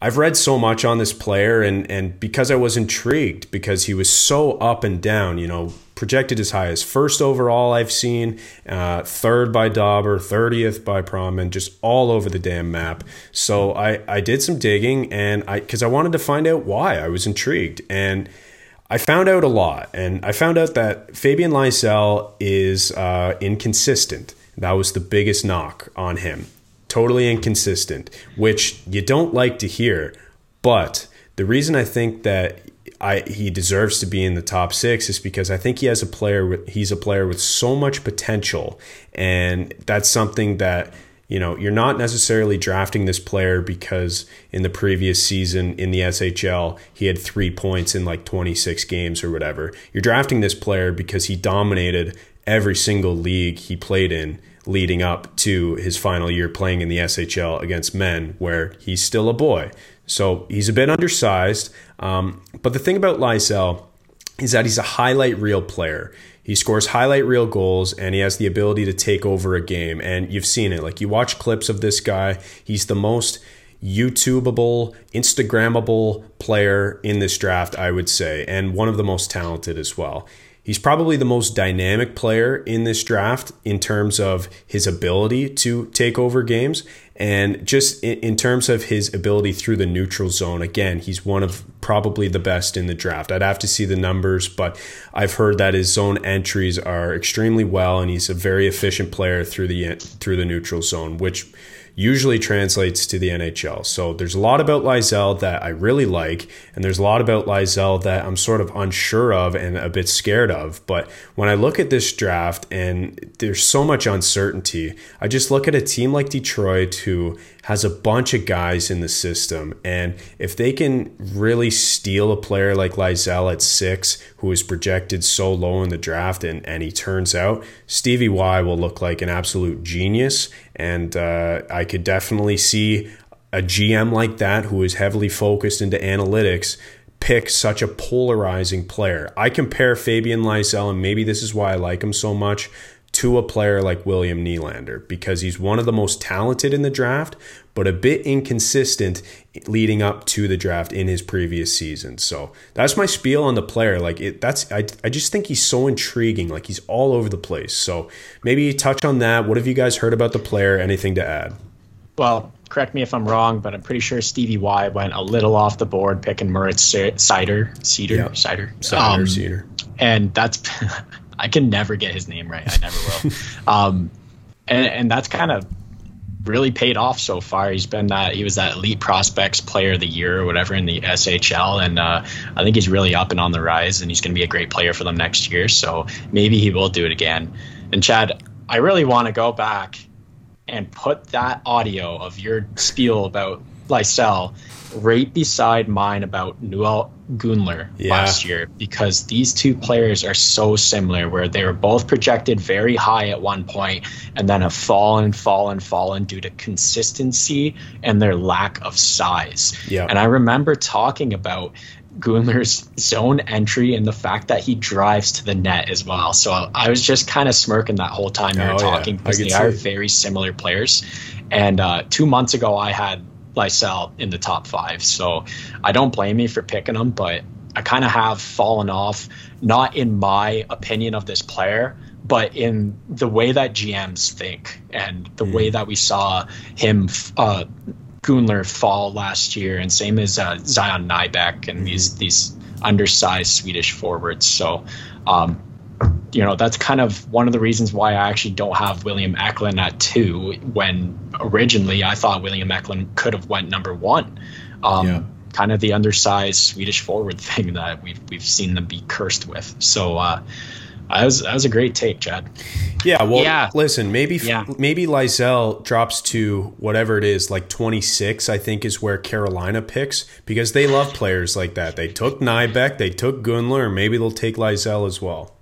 I've read so much on this player, and and because I was intrigued, because he was so up and down, you know, projected as high as first overall I've seen, uh, third by Dobber, thirtieth by Pronman, just all over the damn map. So I I did some digging, and I because I wanted to find out why I was intrigued, and I found out a lot, and I found out that Fabian Lysell is uh, inconsistent. That was the biggest knock on him totally inconsistent, which you don't like to hear. But the reason I think that I, he deserves to be in the top six is because I think he has a player. With, he's a player with so much potential, and that's something that you know you're not necessarily drafting this player because in the previous season in the SHL he had three points in like 26 games or whatever. You're drafting this player because he dominated every single league he played in leading up to his final year playing in the SHL against men, where he's still a boy. So he's a bit undersized. Um, but the thing about Lysell is that he's a highlight reel player. He scores highlight reel goals and he has the ability to take over a game. And you've seen it. Like you watch clips of this guy, he's the most YouTubeable, Instagrammable player in this draft, I would say, and one of the most talented as well. He's probably the most dynamic player in this draft in terms of his ability to take over games. And just in, terms of his ability through the neutral zone, again, he's one of probably the best in the draft. I'd have to see the numbers, but I've heard that his zone entries are extremely well, and he's a very efficient player through the through the neutral zone, which usually translates to the NHL. So there's a lot about Lysell that I really like, and there's a lot about Lysell that I'm sort of unsure of and a bit scared of. But when I look at this draft and there's so much uncertainty, I just look at a team like Detroit who has a bunch of guys in the system. And if they can really steal a player like Lysell at six, who is projected so low in the draft, and, and he turns out, Stevie Y will look like an absolute genius. And uh, I could definitely see a GM like that who is heavily focused into analytics pick such a polarizing player. I compare Fabian Lysell, and maybe this is why I like him so much, to a player like William Nylander because he's one of the most talented in the draft, but a bit inconsistent leading up to the draft in his previous season. So that's my spiel on the player. Like it, that's I, I just think he's so intriguing. Like he's all over the place. So maybe touch on that. What have you guys heard about the player? Anything to add?
Well, correct me if I'm wrong, but I'm pretty sure Stevie Y went a little off the board picking Moritz Seider, Cedar, yep. Cider,
Cider, um, Cedar,
and that's I can never get his name right. I never will. um, and and that's kind of really paid off so far. He's been that he was that elite prospects player of the year or whatever in the SHL, and uh, I think he's really up and on the rise, and he's going to be a great player for them next year. So maybe he will do it again. And Chad, I really want to go back and put that audio of your spiel about Lysell right beside mine about Noel Gunler yeah. last year because these two players are so similar where they were both projected very high at one point and then have fallen, fallen, fallen due to consistency and their lack of size. Yeah. And I remember talking about Gunler's zone entry and the fact that he drives to the net as well. So I was just kind of smirking that whole time you were oh, talking yeah. because they are very similar players. And uh, two months ago, I had Lysell in the top five. So I don't blame you for picking him, but I kind of have fallen off, not in my opinion of this player, but in the way that GMs think and the mm. way that we saw him, uh, Gunler fall last year, and same as uh, Zion Nybeck and mm. these these undersized Swedish forwards. So um, you know that's kind of one of the reasons why I actually don't have William Eklund at two when originally I thought William Eklund could have went number one. Um, yeah. kind of the undersized Swedish forward thing that we've we've seen them be cursed with. So uh, that was that was a great take, Chad.
Yeah, well, yeah. listen, maybe yeah. maybe Lysell drops to whatever it is, like 26, I think is where Carolina picks because they love players like that. They took Nybeck, they took Gunler, and maybe they'll take Lysell as well.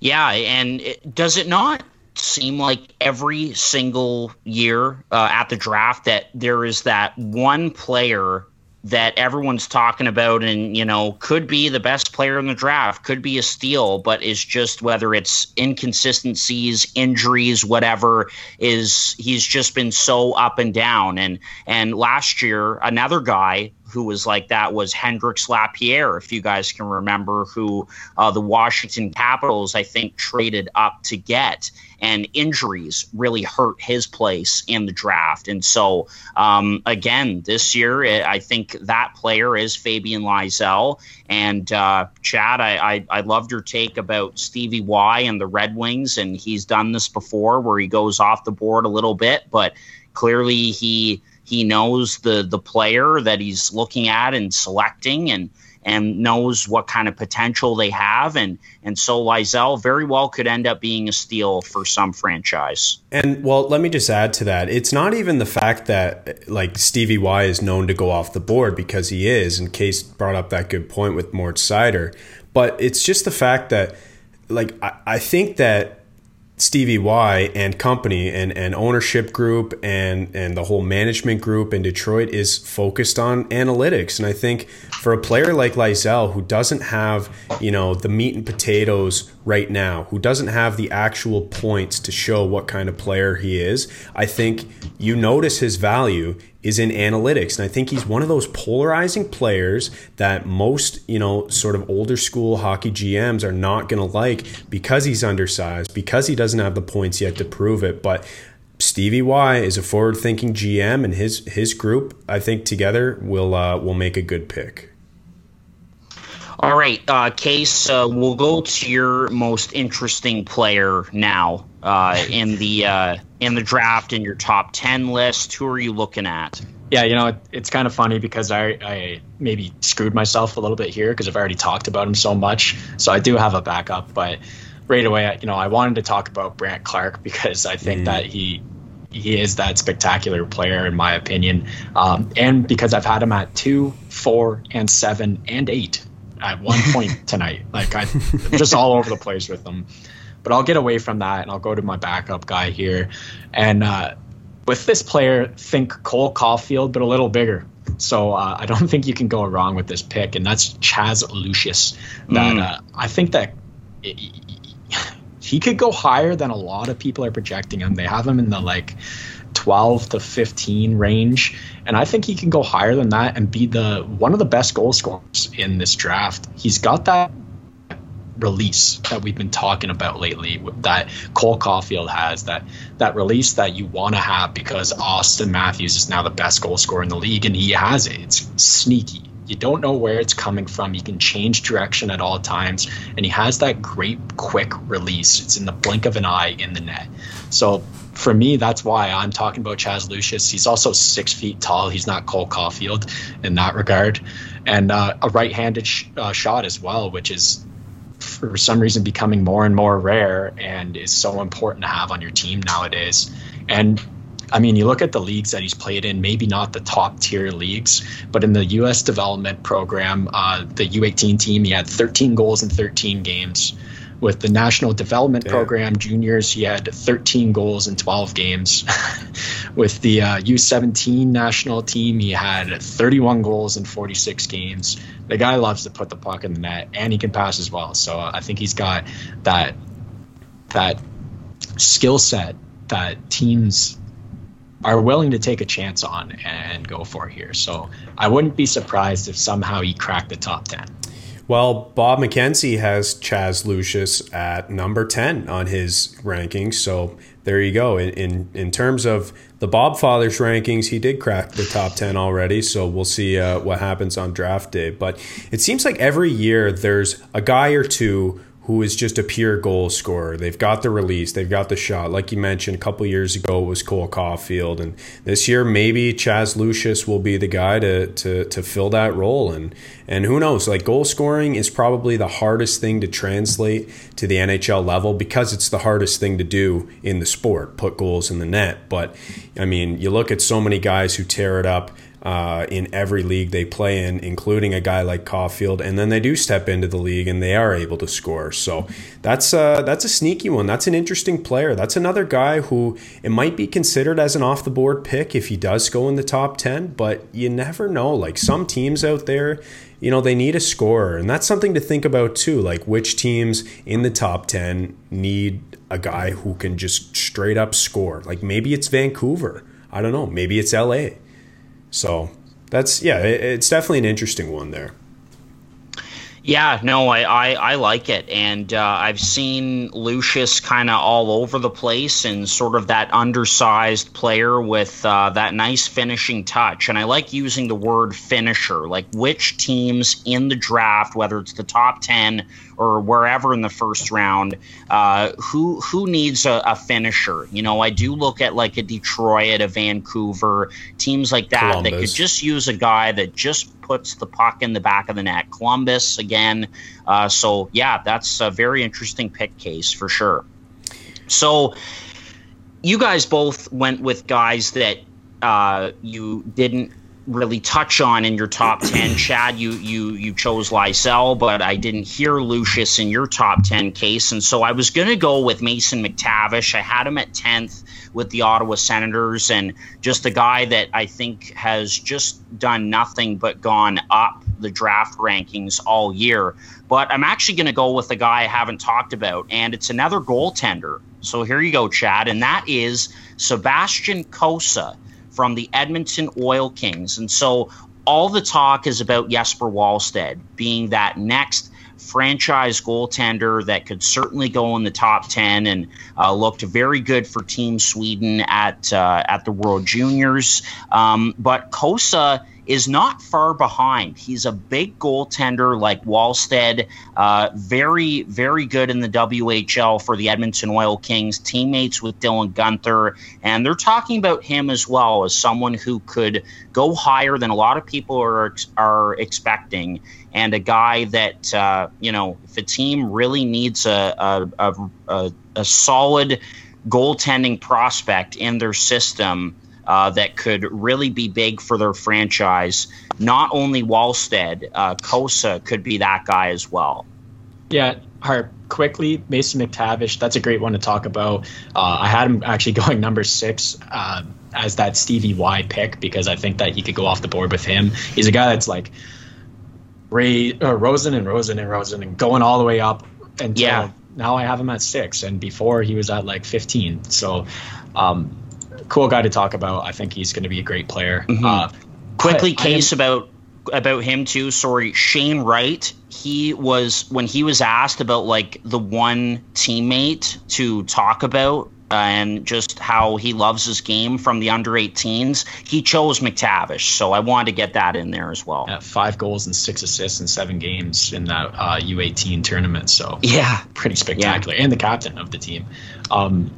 Yeah, and it, does it not seem like every single year uh, at the draft that there is that one player that everyone's talking about and you know could be the best player in the draft could be a steal but is just whether it's inconsistencies injuries whatever is he's just been so up and down. And and last year another guy who was like that was Hendrix Lapierre, if you guys can remember, who uh, the Washington Capitals, I think, traded up to get. And injuries really hurt his place in the draft. And so, um, again, this year, I think that player is Fabian Lysell. And uh, Chad, I, I, I loved your take about Stevie Y and the Red Wings. And he's done this before where he goes off the board a little bit, but clearly he he knows the the player that he's looking at and selecting and and knows what kind of potential they have and and so Lysell very well could end up being a steal for some franchise.
And well, let me just add to that. It's not even the fact that like Stevie Y is known to go off the board because he is, and Case brought up that good point with Moritz Seider, but it's just the fact that like I, I think that Stevie Y and company and, and ownership group and, and the whole management group in Detroit is focused on analytics. And I think for a player like Lysell who doesn't have, you know, the meat and potatoes right now, who doesn't have the actual points to show what kind of player he is, I think you notice his value is in analytics. And I think he's one of those polarizing players that most, you know, sort of older school hockey GMs are not going to like because he's undersized, because he doesn't have the points yet to prove it. But Stevie Y is a forward-thinking GM, and his his group, I think, together will uh, will make a good pick.
All right, uh, Case, uh, we'll go to your most interesting player now uh, in the uh, in the draft in your top ten list. Who are you looking at?
Yeah, you know, it, it's kind of funny because I, I maybe screwed myself a little bit here because I've already talked about him so much. So I do have a backup, but right away, you know, I wanted to talk about Brandt Clarke because I think mm. that he he is that spectacular player in my opinion, um, and because I've had him at two, four, and seven, and eight at one point tonight. Like I, just all over the place with them. But I'll get away from that and I'll go to my backup guy here. And uh, with this player, think Cole Caufield, but a little bigger. So uh, I don't think you can go wrong with this pick, and that's Chaz Lucius. That mm. uh, I think that it, he could go higher than a lot of people are projecting him. They have him in the like 12 to 15 range, and I think he can go higher than that and be the one of the best goal scorers in this draft. He's got that release that we've been talking about lately that Cole Caufield has that that release that you want to have because Auston Matthews is now the best goal scorer in the league and he has it. It's sneaky. You don't know where it's coming from. He can change direction at all times and he has that great quick release. It's in the blink of an eye in the net. So for me, that's why I'm talking about Chaz Lucius. He's also six feet tall. He's not Cole Caufield in that regard, and uh, a right-handed sh- uh, shot as well, which is for some reason becoming more and more rare and is so important to have on your team nowadays. And I mean, you look at the leagues that he's played in, maybe not the top tier leagues, but in the U.S. development program, uh, the U18 team, he had 13 goals in 13 games. With the National Development Damn. Program juniors, he had 13 goals in 12 games. With the uh, U17 national team, he had 31 goals in 46 games. The guy loves to put the puck in the net, and he can pass as well. So uh, I think he's got that that skill set that teams are willing to take a chance on and go for here. So I wouldn't be surprised if somehow he cracked the top 10.
Well, Bob McKenzie has Chaz Lucius at number 10 on his rankings. So there you go. In, in, in terms of the Bobfather's rankings, he did crack the top 10 already. So we'll see uh, what happens on draft day. But it seems like every year there's a guy or two who is just a pure goal scorer. They've got the release, they've got the shot. Like you mentioned, a couple years ago it was Cole Caufield, and this year maybe Chaz Lucius will be the guy to to to fill that role. And and who knows? Like goal scoring is probably the hardest thing to translate to the NHL level because it's the hardest thing to do in the sport, put goals in the net. But I mean, you look at so many guys who tear it up uh, in every league they play in, including a guy like Caufield. and then they do step into the league and they are able to score. So that's uh, that's a sneaky one. That's an interesting player. That's another guy who it might be considered as an off the board pick if he does go in the top ten, but you never know. Like some teams out there, you know, they need a scorer, and that's something to think about too. Like which teams in the top ten need a guy who can just straight up score. Like maybe it's Vancouver. I don't know. Maybe it's LA. So that's yeah, it's definitely an interesting one there.
Yeah, no, I, I, I like it. And uh, I've seen Lucius kind of all over the place and sort of that undersized player with uh, that nice finishing touch. And I like using the word finisher, like which teams in the draft, whether it's the top 10 or wherever in the first round, uh, who who needs a, a, finisher? You know, I do look at like a Detroit, a Vancouver, teams like that Columbus. that could just use a guy that just puts the puck in the back of the net. Columbus again. Uh, so yeah, that's a very interesting pick case for sure. So you guys both went with guys that uh, you didn't really touch on in your top 10 chad you you you chose lysell but i didn't hear lucius in your top 10 case. And so i was going to go with mason mctavish. I had him at 10th with the ottawa senators and just a guy that i think has just done nothing but gone up the draft rankings all year. But i'm actually going to go with a guy i haven't talked about and it's another goaltender. So here you go chad and that is sebastian cossa from the Edmonton Oil Kings. And so all the talk is about Jesper Wallstedt being that next franchise goaltender that could certainly go in the top 10 and uh, looked very good for Team Sweden at uh, at the World Juniors. Um, but Cossa is not far behind. He's a big goaltender like Wallstedt, uh, very, very good in the WHL for the Edmonton Oil Kings, teammates with Dylan Guenther. And they're talking about him as well as someone who could go higher than a lot of people are, are expecting. And a guy that, uh, you know, if a team really needs a, a, a, a solid goaltending prospect in their system, uh, that could really be big for their franchise. Not only Wallstedt, uh, Cossa could be that guy as well.
Yeah, Harp, quickly, Mason McTavish, that's a great one to talk about. Uh, I had him actually going number six uh, as that Stevie Y pick because I think that he could go off the board with him. He's a guy that's like Ray, uh, Rosen and Rosen and Rosen and going all the way up until yeah. now I have him at six. And before he was at like 15. So, um, cool guy to talk about. I think he's going to be a great player.
Mm-hmm. Uh, Quickly, case am, about about him too. Sorry, Shane Wright. He was when he was asked about like the one teammate to talk about uh, and just how he loves his game from the under 18s. He chose McTavish, so I wanted to get that in there as well.
Yeah, five goals and six assists in seven games in that uh, U18 tournament. So
yeah,
pretty spectacular, yeah. and the captain of the team. Um,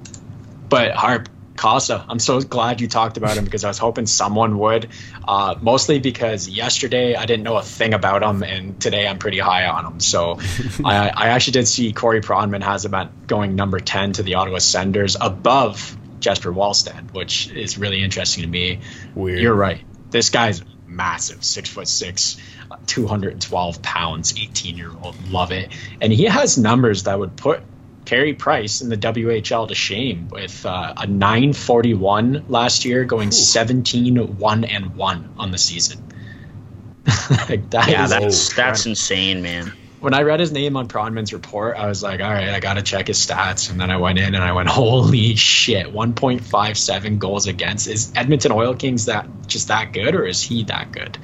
but Harp, Cossa. I'm so glad you talked about him because I was hoping someone would. Uh, mostly because yesterday I didn't know a thing about him, and today I'm pretty high on him. So I, I, actually did see Corey Pronman has him at going number 10 to the Ottawa Senators above Jesper Wallstedt, which is really interesting to me. Weird. You're right. This guy's massive, six foot six, 212 pounds, 18 year old. Love it. And he has numbers that would put Carey Price in the WHL to shame with uh, a 941 last year, going Ooh. 17 1 and 1 on the season.
like, that yeah, that's that's insane, man.
When I read his name on Pronman's report, I was like, all right, I got to check his stats. And then I went in and I went, holy shit, 1.57 goals against. Is Edmonton Oil Kings that just that good or is he that good?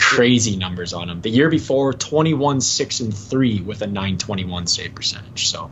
Crazy numbers on him. The year before, 21 6 and 3 with a 921 save percentage. So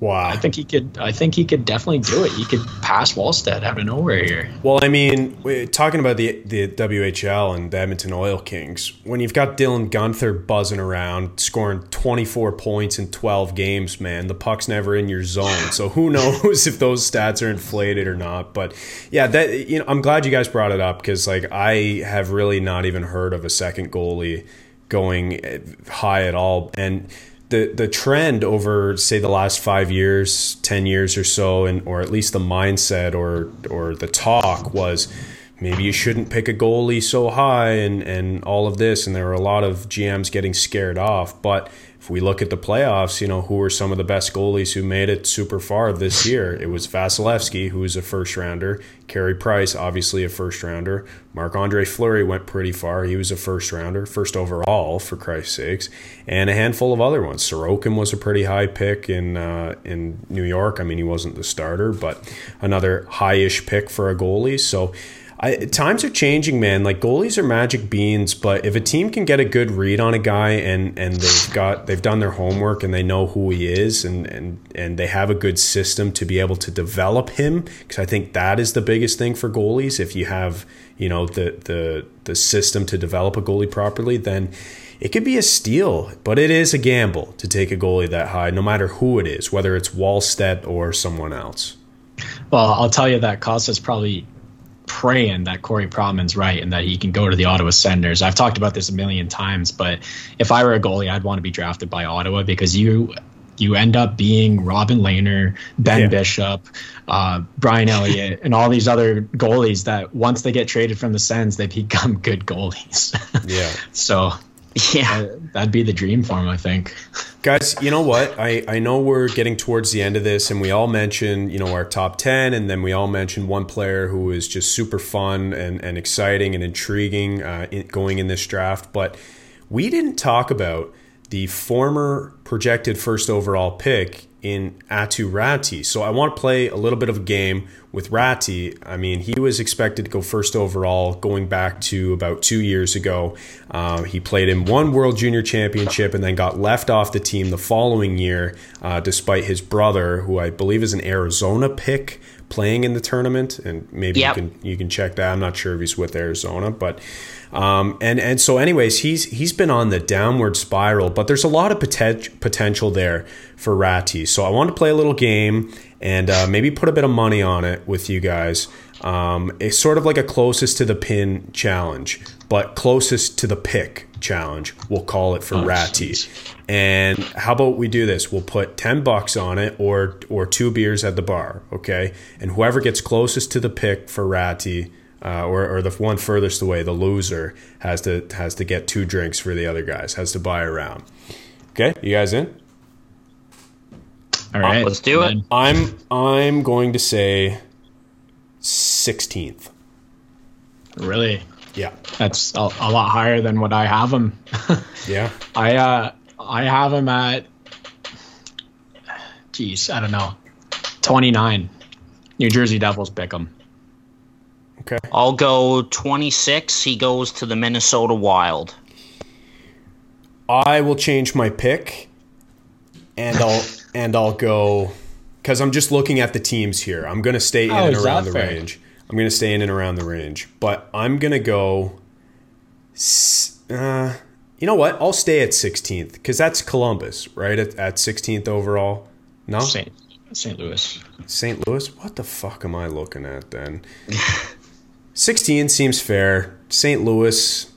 Wow.
I think he could. I think he could definitely do it. He could pass Wallstedt out of nowhere here.
Well, I mean, talking about the the WHL and the Edmonton Oil Kings, when you've got Dylan Guenther buzzing around, scoring 24 points in 12 games, man, the puck's never in your zone. So who knows if those stats are inflated or not? But yeah, that you know, I'm glad you guys brought it up because like I have really not even heard of a second goalie going high at all, and the the trend over say the last five years, ten years or so, and or at least the mindset or or the talk was maybe you shouldn't pick a goalie so high and and all of this, and there were a lot of GMs getting scared off, but if we look at the playoffs, you know, who were some of the best goalies who made it super far this year? It was Vasilevskiy, who was a first rounder. Carey Price, obviously a first rounder. Marc Andre Fleury went pretty far. He was a first rounder, first overall, for Christ's sakes. And a handful of other ones. Sorokin was a pretty high pick in uh, in New York. I mean, he wasn't the starter, but another high ish pick for a goalie. So I, times are changing, man. Like goalies are magic beans, but if a team can get a good read on a guy and and they've got they've done their homework and they know who he is and and and they have a good system to be able to develop him, because I think that is the biggest thing for goalies. If you have you know the the the system to develop a goalie properly, then it could be a steal, but it is a gamble to take a goalie that high, no matter who it is, whether it's Wallstedt or someone else.
Well, I'll tell you that Cossa's probably praying that Corey Pronman's right and that he can go to the Ottawa Senators. I've talked about this a million times, but if I were a goalie, I'd want to be drafted by Ottawa because you you end up being Robin Lehner, Ben yeah. Bishop, uh, Brian Elliott, and all these other goalies that once they get traded from the Sens, they become good goalies.
yeah.
so yeah, that'd be the dream for him, I think.
Guys, you know what? I, I know we're getting towards the end of this, and we all mentioned, you know, our top 10, and then we all mentioned one player who was just super fun and, and exciting and intriguing uh, in, going in this draft. But we didn't talk about the former projected first overall pick in Aatu Räty. So I want to play a little bit of a game with Räty. I mean, he was expected to go first overall going back to about two years ago. Uh, he played in one World Junior Championship and then got left off the team the following year, uh, despite his brother, who I believe is an Arizona pick, playing in the tournament. And maybe yep. you can you can check that. I'm not sure if he's with Arizona, but. Um, and and so, anyways, he's he's been on the downward spiral, but there's a lot of poten- potential there for Räty. So I want to play a little game and uh, maybe put a bit of money on it with you guys. Um, it's sort of like a closest to the pin challenge, but closest to the pick challenge. We'll call it for oh. Geez. And how about we do this? We'll put ten bucks on it, or or two beers at the bar, okay? And whoever gets closest to the pick for Räty uh, or, or the one furthest away, the loser has to has to get two drinks for the other guys, has to buy a round. Okay, you guys in?
All right,
let's do it.
I'm I'm going to say sixteenth.
Really?
Yeah,
that's a, a, lot higher than what I have him.
yeah,
I uh I have him at. Geez, I don't know, twenty nine. New Jersey Devils pick him.
Okay. I'll go 26. He goes to the Minnesota Wild.
I will change my pick, and I'll and I'll go because I'm just looking at the teams here. I'm going to stay in oh, and around the fair? range. I'm going to stay in and around the range, but I'm going to go. Uh, you know what? I'll stay at 16th because that's Columbus, right? At, at 16th overall. No,
St. St. Louis.
St. Louis. What the fuck am I looking at then? 16 seems fair. St. Louis,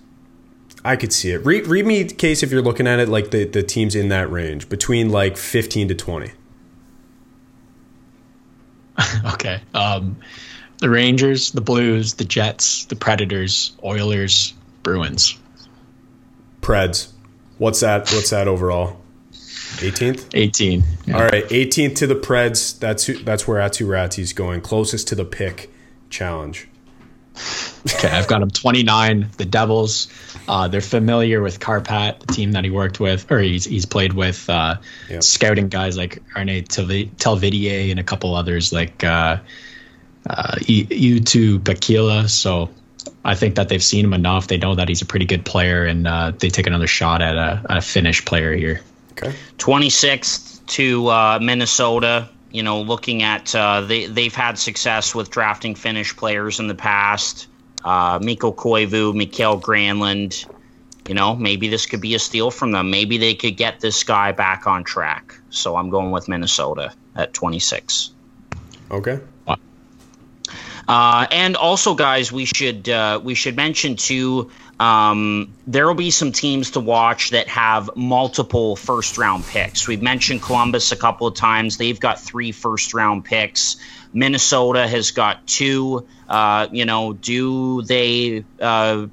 I could see it. Read, read me case if you're looking at it like the, the teams in that range between like 15 to 20.
okay. Um, the Rangers, the Blues, the Jets, the Predators, Oilers, Bruins.
Preds. What's that? What's that overall? 18th.
18.
Yeah. All right, 18th to the Preds. That's who, that's where Aatu Räty's going. Closest to the pick challenge.
Okay, I've got him 29. The Devils, uh, they're familiar with Kärpät, the team that he worked with, or he's, he's played with, uh, yep. scouting guys like Arne Telvidier and a couple others like uh, uh, Eetu Pekila. So I think that they've seen him enough. They know that he's a pretty good player, and uh, they take another shot at a, a Finnish player here.
Okay.
26th to uh, Minnesota. You know, looking at uh, they they've had success with drafting Finnish players in the past. Uh, Mikko Koivu, Mikael Granlund. You know, maybe this could be a steal from them. Maybe they could get this guy back on track. So I'm going with Minnesota at 26.
Okay.
Uh, and also, guys, we should uh, we should mention too. Um, there will be some teams to watch that have multiple first round picks. We've mentioned Columbus a couple of times. They've got three first round picks. Minnesota has got two. Uh, you know, do they uh,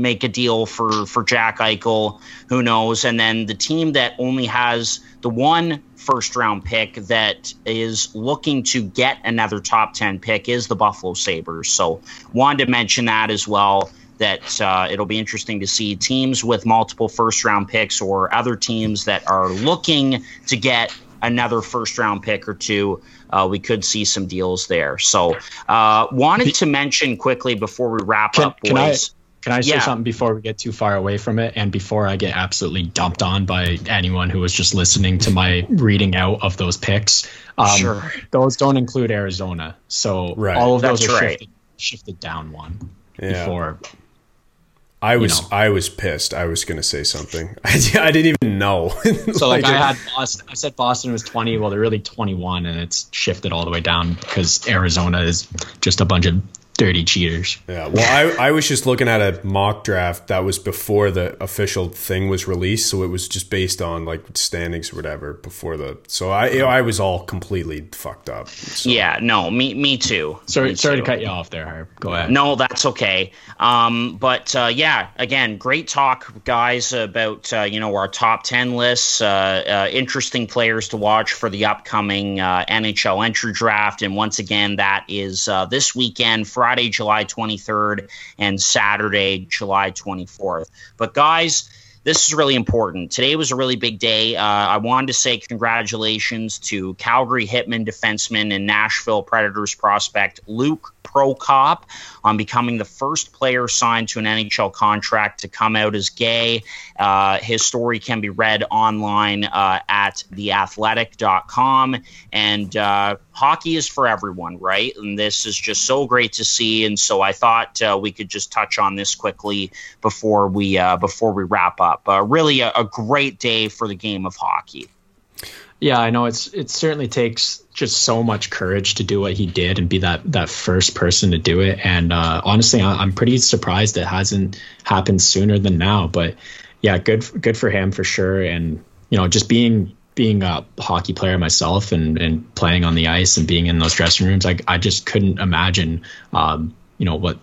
make a deal for for Jack Eichel? Who knows? And then the team that only has the one first round pick that is looking to get another top 10 pick is the Buffalo Sabres. So, wanted to mention that as well. That uh, it'll be interesting to see teams with multiple first round picks or other teams that are looking to get another first round pick or two. Uh, we could see some deals there. So, uh, wanted to mention quickly before we wrap
Can-
up, boys.
can I- Can I say
Yeah.
something before we get too far away from it and before I get absolutely dumped on by anyone who was just listening to my reading out of those picks? Um,
Sure.
Those don't include Arizona. So
Right.
all of those are
right.
shifted, shifted down one
Yeah.
before.
I was
know.
I was pissed. I was gonna say something. I, I didn't even know.
So like I had Boston, I said Boston was 20. Well, they're really 21 and it's shifted all the way down because Arizona is just a bunch of dirty cheaters.
Yeah, well, I, I was just looking at a mock draft that was before the official thing was released, so it was just based on like standings or whatever before the. So I you know, I was all completely fucked up. So,
yeah, no, me me too.
Sorry,
Me
sorry to cut you off there, Harp. Go ahead.
No, that's okay. Um, but uh, yeah, again, great talk, guys, about uh, you know our top ten lists. Uh, uh, interesting players to watch for the upcoming uh, NHL entry draft, and once again, that is uh, this weekend, Friday, July twenty third, and Saturday, July twenty fourth. But guys. This is really important. Today was a really big day. Uh, I wanted to say congratulations to Calgary Hitman defenseman and Nashville Predators prospect Luke Prokop on becoming the first player signed to an NHL contract to come out as gay. Uh, his story can be read online uh, at theathletic.com. And uh, hockey is for everyone, right? And this is just so great to see. And so I thought uh, we could just touch on this quickly before we uh, before we wrap up. Uh, really, a, a great day for the game of hockey.
Yeah, I know it's it certainly takes just so much courage to do what he did and be that that first person to do it. And uh, honestly, I, I'm pretty surprised it hasn't happened sooner than now. But yeah, good good for him for sure. And you know, just being being a hockey player myself and and playing on the ice and being in those dressing rooms, like I just couldn't imagine, um, you know, what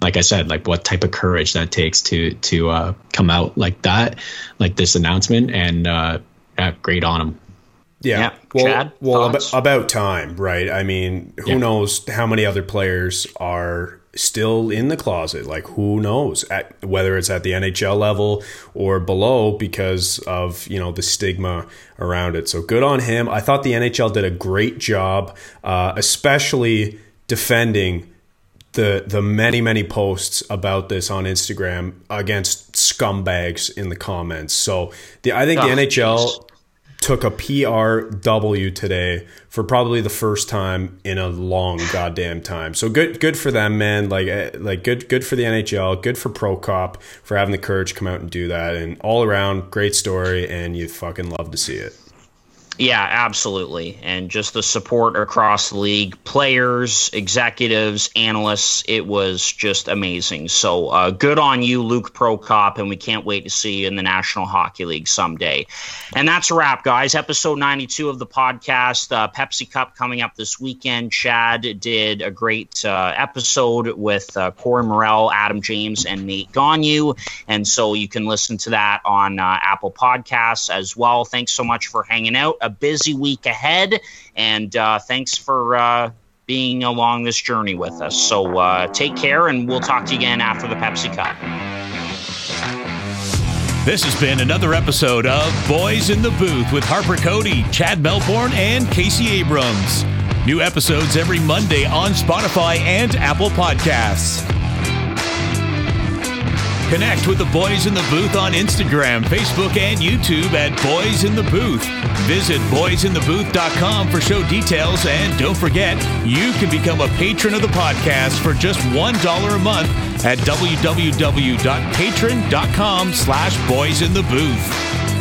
like I said, like what type of courage that takes to to uh, come out like that, like this announcement, and uh, yeah, great on him.
Yeah.
Yeah.
Well,
Chad,
well,
thoughts?
about, time, right? I mean, who
Yeah.
knows how many other players are still in the closet? Like, who knows? At whether it's at the NHL level or below, because of you know the stigma around it. So good on him. I thought the NHL did a great job, uh, especially defending the the many many posts about this on Instagram against scumbags in the comments. So the I think the
Oh,
NHL took a PRW today for probably the first time in a long goddamn time. So good good for them, man. Like eh, like good good for the NHL, good for Prokop for having the courage to come out and do that and all around great story and you fucking love to see it.
Yeah, absolutely. And just the support across the league, players, executives, analysts, it was just amazing. So uh, good on you, Luke Prokop, and we can't wait to see you in the National Hockey League someday. And that's a wrap, guys. Episode 92 of the podcast. Uh, Pepsi Cup coming up this weekend. Chad did a great uh, episode with uh, Corey Morell, Adam James, and Nate Gagne. And so you can listen to that on uh, Apple Podcasts as well. Thanks so much for hanging out. A busy week ahead. And uh, thanks for uh, being along this journey with us. So uh, take care, and we'll talk to you again after the Pepsi Cup.
This has been another episode of Boys in the Booth with Harper Cody, Chad Melbourne, and Casey Abrams. New episodes every Monday on Spotify and Apple Podcasts. Connect with the Boys in the Booth on Instagram, Facebook, and YouTube at Boys in the Booth. Visit boysinthebooth.com for show details, and don't forget, you can become a patron of the podcast for just $1 a month at www.patreon.com slash boys in the booth.